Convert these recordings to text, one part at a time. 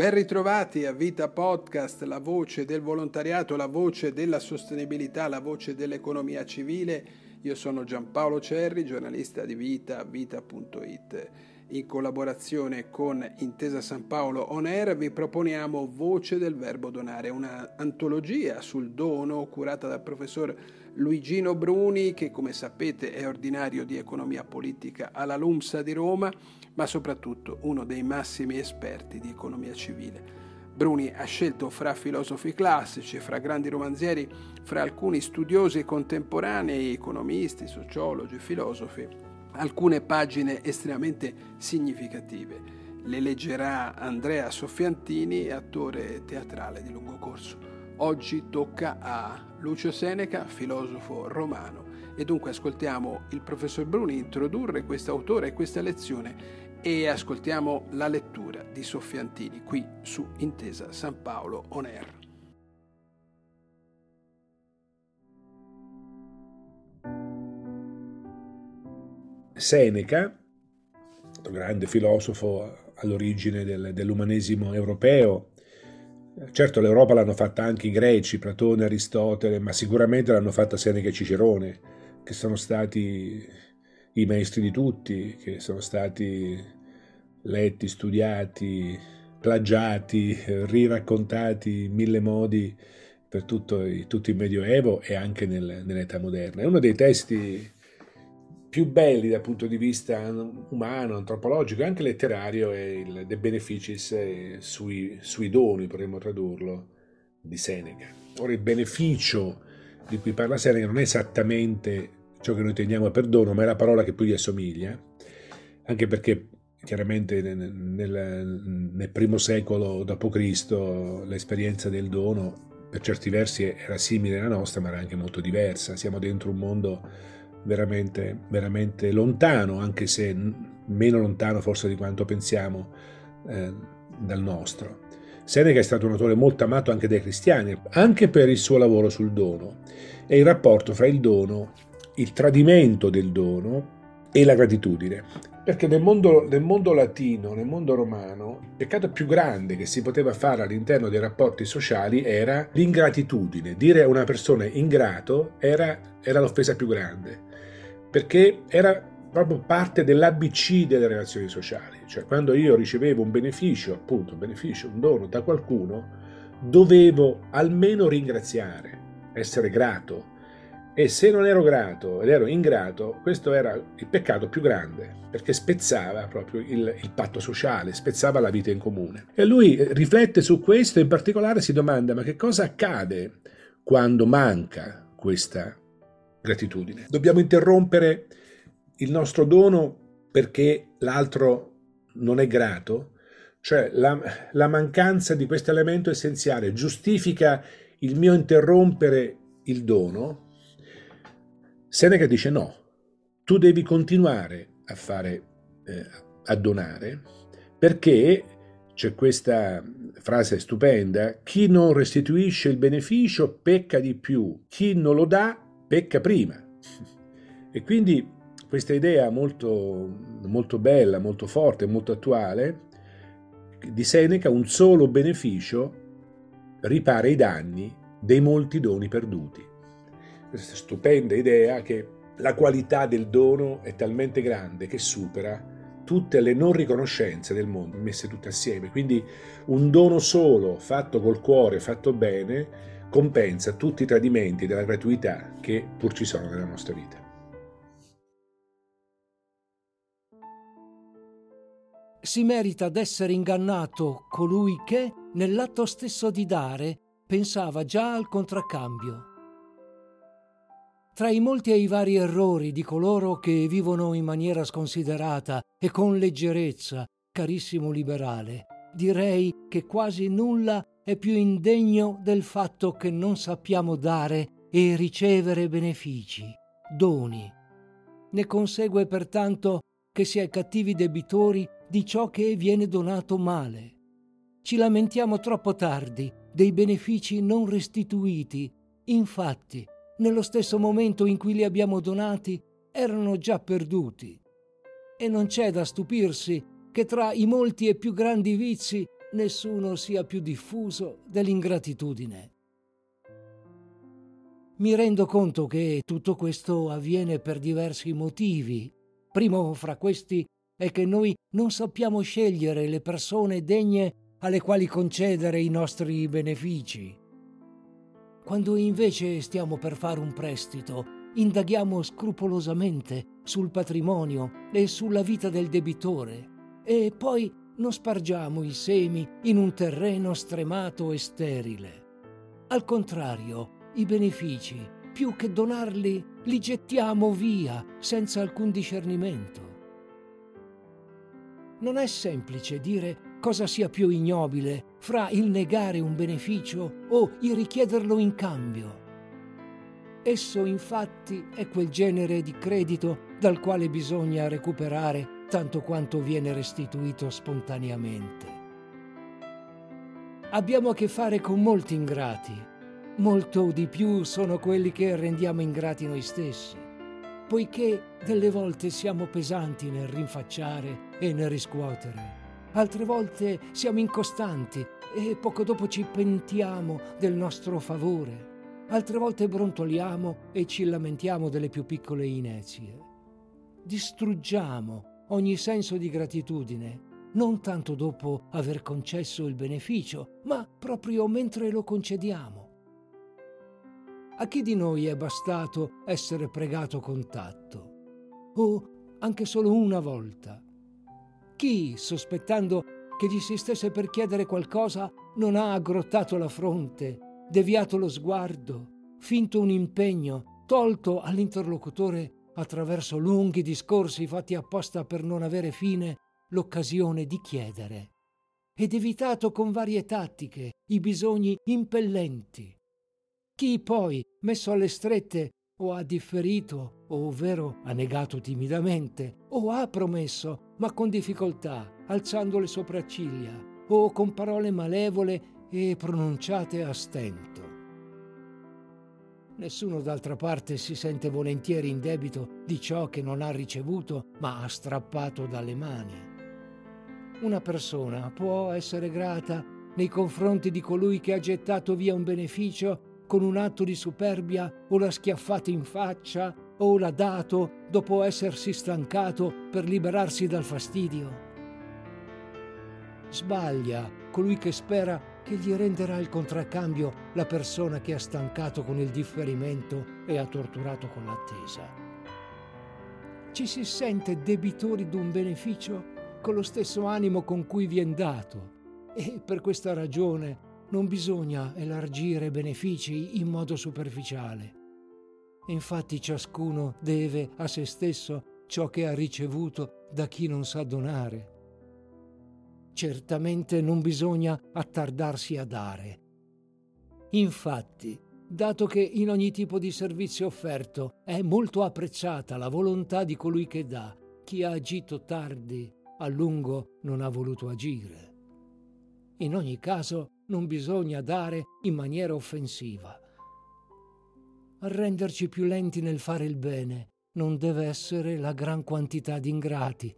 Ben ritrovati a Vita Podcast, la voce del volontariato, la voce della sostenibilità, la voce dell'economia civile. Io sono Giampaolo Cerri, giornalista di Vita, vita.it. In collaborazione con Intesa San Paolo On Air vi proponiamo Voce del Verbo Donare, una antologia sul dono curata dal professor Luigino Bruni, che come sapete è ordinario di economia politica alla LUMSA di Roma ma soprattutto uno dei massimi esperti di economia civile. Bruni ha scelto fra filosofi classici, fra grandi romanzieri, fra alcuni studiosi contemporanei, economisti, sociologi, filosofi, alcune pagine estremamente significative. Le leggerà Andrea Soffiantini, attore teatrale di lungo corso. Oggi tocca a Lucio Seneca, filosofo romano, e dunque ascoltiamo il professor Bruni introdurre quest'autore e questa lezione e ascoltiamo la lettura di Soffiantini qui su Intesa San Paolo On Air. Seneca, grande filosofo all'origine del, dell'umanesimo europeo, certo l'Europa l'hanno fatta anche i greci, Platone, Aristotele, ma sicuramente l'hanno fatta Seneca e Cicerone, che sono stati i maestri di tutti, che sono stati letti, studiati, plagiati, riraccontati in mille modi per tutto, tutto il Medioevo e anche nel, nell'età moderna. È uno dei testi più belli dal punto di vista umano, antropologico e anche letterario è il De Beneficis sui, sui doni, potremmo tradurlo, di Seneca. Ora il beneficio di cui parla Seneca non è esattamente ciò che noi intendiamo per dono, ma è la parola che più gli assomiglia, anche perché chiaramente nel, nel, nel primo secolo d.C. l'esperienza del dono per certi versi era simile alla nostra, ma era anche molto diversa. Siamo dentro un mondo veramente, veramente lontano, anche se meno lontano forse di quanto pensiamo eh, dal nostro. Seneca è stato un autore molto amato anche dai cristiani, anche per il suo lavoro sul dono e il rapporto fra il dono il tradimento del dono e la gratitudine. Perché nel mondo, nel mondo, latino, nel mondo romano, il peccato più grande che si poteva fare all'interno dei rapporti sociali era l'ingratitudine. Dire a una persona ingrato era, era l'offesa più grande, perché era proprio parte dell'ABC delle relazioni sociali. Cioè, quando io ricevevo un beneficio, appunto, un beneficio, un dono da qualcuno, dovevo almeno ringraziare, essere grato, e se non ero grato ed ero ingrato, questo era il peccato più grande, perché spezzava proprio il, il, patto sociale, spezzava la vita in comune. E lui riflette su questo e in particolare si domanda ma che cosa accade quando manca questa gratitudine? Dobbiamo interrompere il nostro dono perché l'altro non è grato? Cioè la, la mancanza di questo elemento essenziale giustifica il mio interrompere il dono? Seneca dice no, tu devi continuare a fare, eh, a donare, perché c'è questa frase stupenda, chi non restituisce il beneficio pecca di più, chi non lo dà pecca prima. E quindi questa idea molto, molto bella, molto forte, molto attuale, di Seneca, un solo beneficio ripara i danni dei molti doni perduti questa stupenda idea che la qualità del dono è talmente grande che supera tutte le non riconoscenze del mondo messe tutte assieme. Quindi un dono solo, fatto col cuore, fatto bene, compensa tutti i tradimenti della gratuità che pur ci sono nella nostra vita. Si merita d'essere ingannato colui che, nell'atto stesso di dare, pensava già al contraccambio. Tra i molti e i vari errori di coloro che vivono in maniera sconsiderata e con leggerezza, carissimo liberale, direi che quasi nulla è più indegno del fatto che non sappiamo dare e ricevere benefici, doni. Ne consegue pertanto che si è cattivi debitori di ciò che viene donato male. Ci lamentiamo troppo tardi dei benefici non restituiti. Infatti, nello stesso momento in cui li abbiamo donati, erano già perduti. E non c'è da stupirsi che tra i molti e più grandi vizi nessuno sia più diffuso dell'ingratitudine. Mi rendo conto che tutto questo avviene per diversi motivi. Primo fra questi è che noi non sappiamo scegliere le persone degne alle quali concedere i nostri benefici. Quando invece stiamo per fare un prestito, indaghiamo scrupolosamente sul patrimonio e sulla vita del debitore e poi non spargiamo i semi in un terreno stremato e sterile. Al contrario, i benefici, più che donarli, li gettiamo via senza alcun discernimento. Non è semplice dire cosa sia più ignobile fra il negare un beneficio o il richiederlo in cambio. Esso infatti è quel genere di credito dal quale bisogna recuperare tanto quanto viene restituito spontaneamente. Abbiamo a che fare con molti ingrati, molto di più sono quelli che rendiamo ingrati noi stessi, poiché delle volte siamo pesanti nel rinfacciare e nel riscuotere, altre volte siamo incostanti e poco dopo ci pentiamo del nostro favore altre volte brontoliamo e ci lamentiamo delle più piccole inezie. Distruggiamo ogni senso di gratitudine, non tanto dopo aver concesso il beneficio, ma proprio mentre lo concediamo. A chi di noi è bastato essere pregato con tatto? O anche solo una volta? Chi, sospettando che gli si stesse per chiedere qualcosa, non ha aggrottato la fronte deviato lo sguardo, finto un impegno, tolto all'interlocutore attraverso lunghi discorsi fatti apposta per non avere fine l'occasione di chiedere, ed evitato con varie tattiche i bisogni impellenti. Chi poi, messo alle strette, o ha differito, ovvero ha negato timidamente, o ha promesso, ma con difficoltà, alzando le sopracciglia, o con parole malevole e pronunciate a stento. Nessuno d'altra parte si sente volentieri in debito di ciò che non ha ricevuto ma ha strappato dalle mani. Una persona può essere grata nei confronti di colui che ha gettato via un beneficio con un atto di superbia o l'ha schiaffato in faccia o l'ha dato dopo essersi stancato per liberarsi dal fastidio. Sbaglia colui che spera che gli renderà il contraccambio la persona che ha stancato con il differimento e ha torturato con l'attesa. Ci si sente debitori d'un beneficio con lo stesso animo con cui viene dato e per questa ragione non bisogna elargire benefici in modo superficiale. Infatti ciascuno deve a se stesso ciò che ha ricevuto da chi non sa donare. Certamente non bisogna attardarsi a dare. Infatti, dato che in ogni tipo di servizio offerto è molto apprezzata la volontà di colui che dà, chi ha agito tardi, a lungo non ha voluto agire. In ogni caso non bisogna dare in maniera offensiva. Renderci più lenti nel fare il bene non deve essere la gran quantità di ingrati.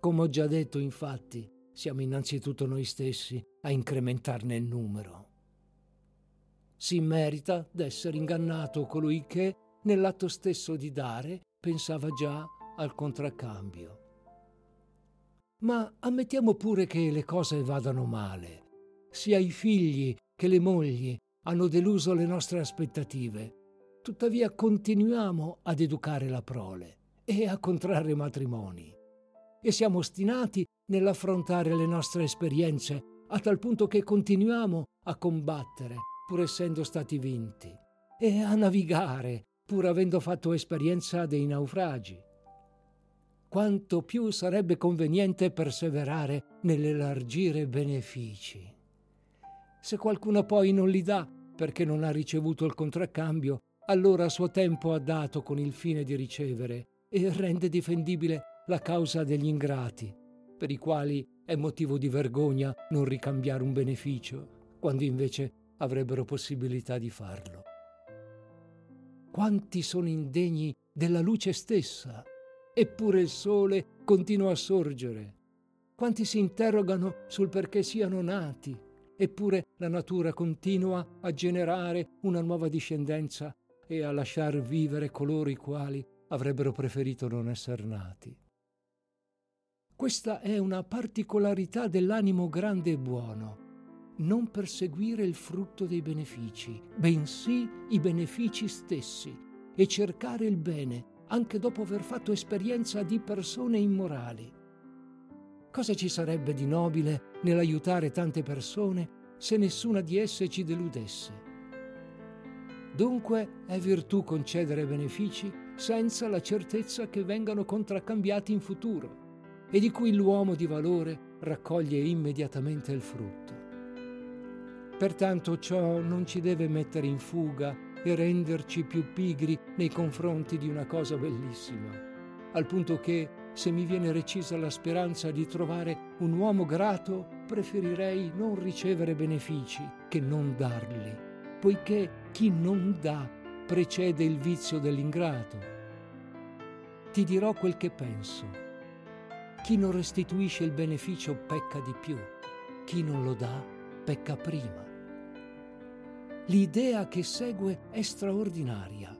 Come ho già detto, infatti, siamo innanzitutto noi stessi a incrementarne il numero. Si merita d'essere ingannato colui che, nell'atto stesso di dare, pensava già al contraccambio. Ma ammettiamo pure che le cose vadano male. Sia i figli che le mogli hanno deluso le nostre aspettative. Tuttavia continuiamo ad educare la prole e a contrarre matrimoni. E siamo ostinati nell'affrontare le nostre esperienze, a tal punto che continuiamo a combattere, pur essendo stati vinti, e a navigare, pur avendo fatto esperienza dei naufragi. Quanto più sarebbe conveniente perseverare nell'elargire benefici. Se qualcuno poi non li dà perché non ha ricevuto il contraccambio, allora a suo tempo ha dato con il fine di ricevere e rende difendibile la causa degli ingrati per i quali è motivo di vergogna non ricambiare un beneficio, quando invece avrebbero possibilità di farlo. Quanti sono indegni della luce stessa, eppure il sole continua a sorgere. Quanti si interrogano sul perché siano nati, eppure la natura continua a generare una nuova discendenza e a lasciar vivere coloro i quali avrebbero preferito non essere nati. Questa è una particolarità dell'animo grande e buono, non perseguire il frutto dei benefici, bensì i benefici stessi e cercare il bene anche dopo aver fatto esperienza di persone immorali. Cosa ci sarebbe di nobile nell'aiutare tante persone se nessuna di esse ci deludesse? Dunque è virtù concedere benefici senza la certezza che vengano contraccambiati in futuro e di cui l'uomo di valore raccoglie immediatamente il frutto. Pertanto ciò non ci deve mettere in fuga e renderci più pigri nei confronti di una cosa bellissima, al punto che se mi viene recisa la speranza di trovare un uomo grato, preferirei non ricevere benefici che non darli, poiché chi non dà precede il vizio dell'ingrato. Ti dirò quel che penso. Chi non restituisce il beneficio pecca di più, chi non lo dà pecca prima. L'idea che segue è straordinaria,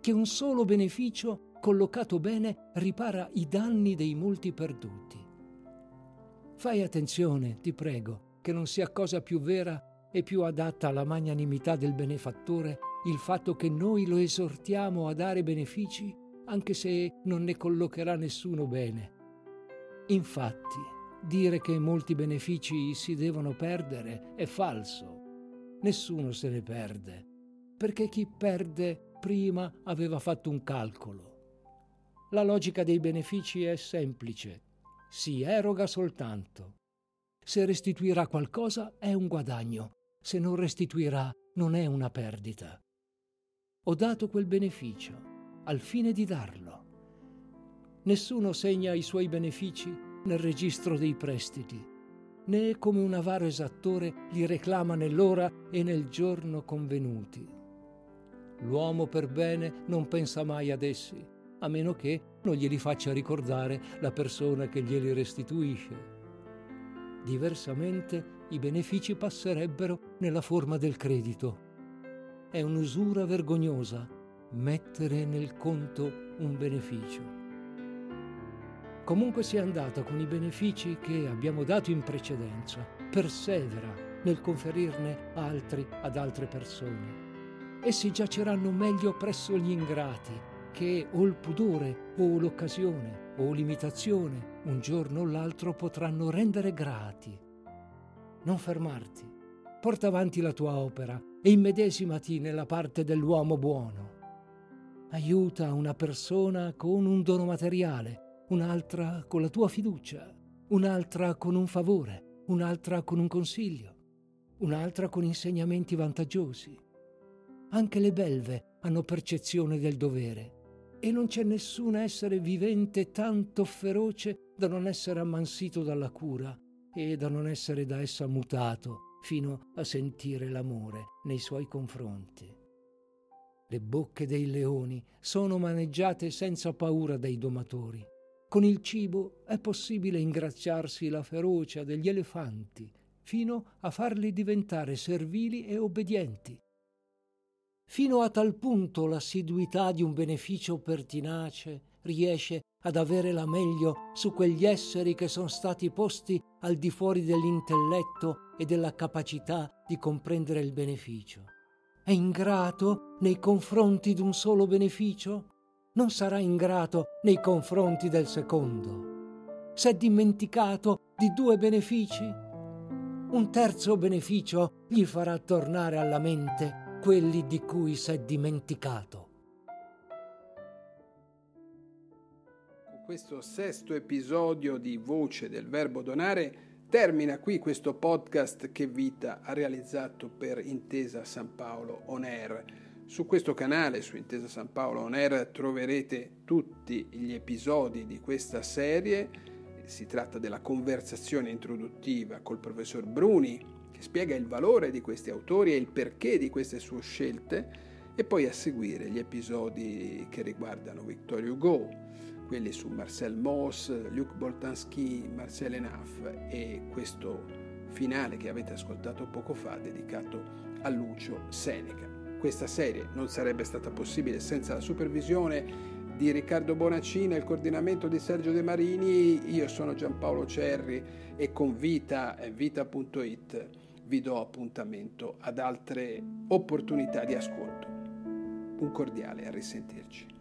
che un solo beneficio collocato bene ripara i danni dei molti perduti. Fai attenzione, ti prego, che non sia cosa più vera e più adatta alla magnanimità del benefattore il fatto che noi lo esortiamo a dare benefici anche se non ne collocherà nessuno bene. Infatti, dire che molti benefici si devono perdere è falso nessuno se ne perde, perché chi perde prima aveva fatto un calcolo. La logica dei benefici è semplice, si eroga soltanto. Se restituirà qualcosa è un guadagno, se non restituirà non è una perdita. Ho dato quel beneficio al fine di darlo. Nessuno segna i suoi benefici nel registro dei prestiti né come un avaro esattore li reclama nell'ora e nel giorno convenuti. L'uomo per bene non pensa mai ad essi, a meno che non glieli faccia ricordare la persona che glieli restituisce. Diversamente i benefici passerebbero nella forma del credito. È un'usura vergognosa mettere nel conto un beneficio. Comunque sia andata con i benefici che abbiamo dato in precedenza, persevera nel conferirne altri ad altre persone. Essi giaceranno meglio presso gli ingrati, che o il pudore o l'occasione o l'imitazione un giorno o l'altro potranno rendere grati. Non fermarti, porta avanti la tua opera e immedesimati nella parte dell'uomo buono. Aiuta una persona con un dono materiale un'altra con la tua fiducia, un'altra con un favore, un'altra con un consiglio, un'altra con insegnamenti vantaggiosi. Anche le belve hanno percezione del dovere e non c'è nessun essere vivente tanto feroce da non essere ammansito dalla cura e da non essere da essa mutato fino a sentire l'amore nei suoi confronti. Le bocche dei leoni sono maneggiate senza paura dai domatori con il cibo è possibile ingraziarsi la ferocia degli elefanti fino a farli diventare servili e obbedienti. Fino a tal punto l'assiduità di un beneficio pertinace riesce ad avere la meglio su quegli esseri che sono stati posti al di fuori dell'intelletto e della capacità di comprendere il beneficio. È ingrato nei confronti di un solo beneficio? Non sarà ingrato nei confronti del secondo. S'è dimenticato di due benefici? Un terzo beneficio gli farà tornare alla mente quelli di cui s'è dimenticato. Con questo sesto episodio di Voce del Verbo Donare termina qui questo podcast che Vita ha realizzato per Intesa San Paolo On Air. Su questo canale, su Intesa San Paolo On Air, troverete tutti gli episodi di questa serie. Si tratta della conversazione introduttiva col professor Bruni, che spiega il valore di questi autori e il perché di queste sue scelte, e poi a seguire gli episodi che riguardano Victor Hugo, quelli su Marcel Mauss, Luc Boltanski, Marcel Enaf e questo finale che avete ascoltato poco fa dedicato a Lucio Seneca. Questa serie non sarebbe stata possibile senza la supervisione di Riccardo Bonaccini e il coordinamento di Sergio De Marini. Io sono Giampaolo Cerri e con Vita e Vita.it vi do appuntamento ad altre opportunità di ascolto. Un cordiale a risentirci.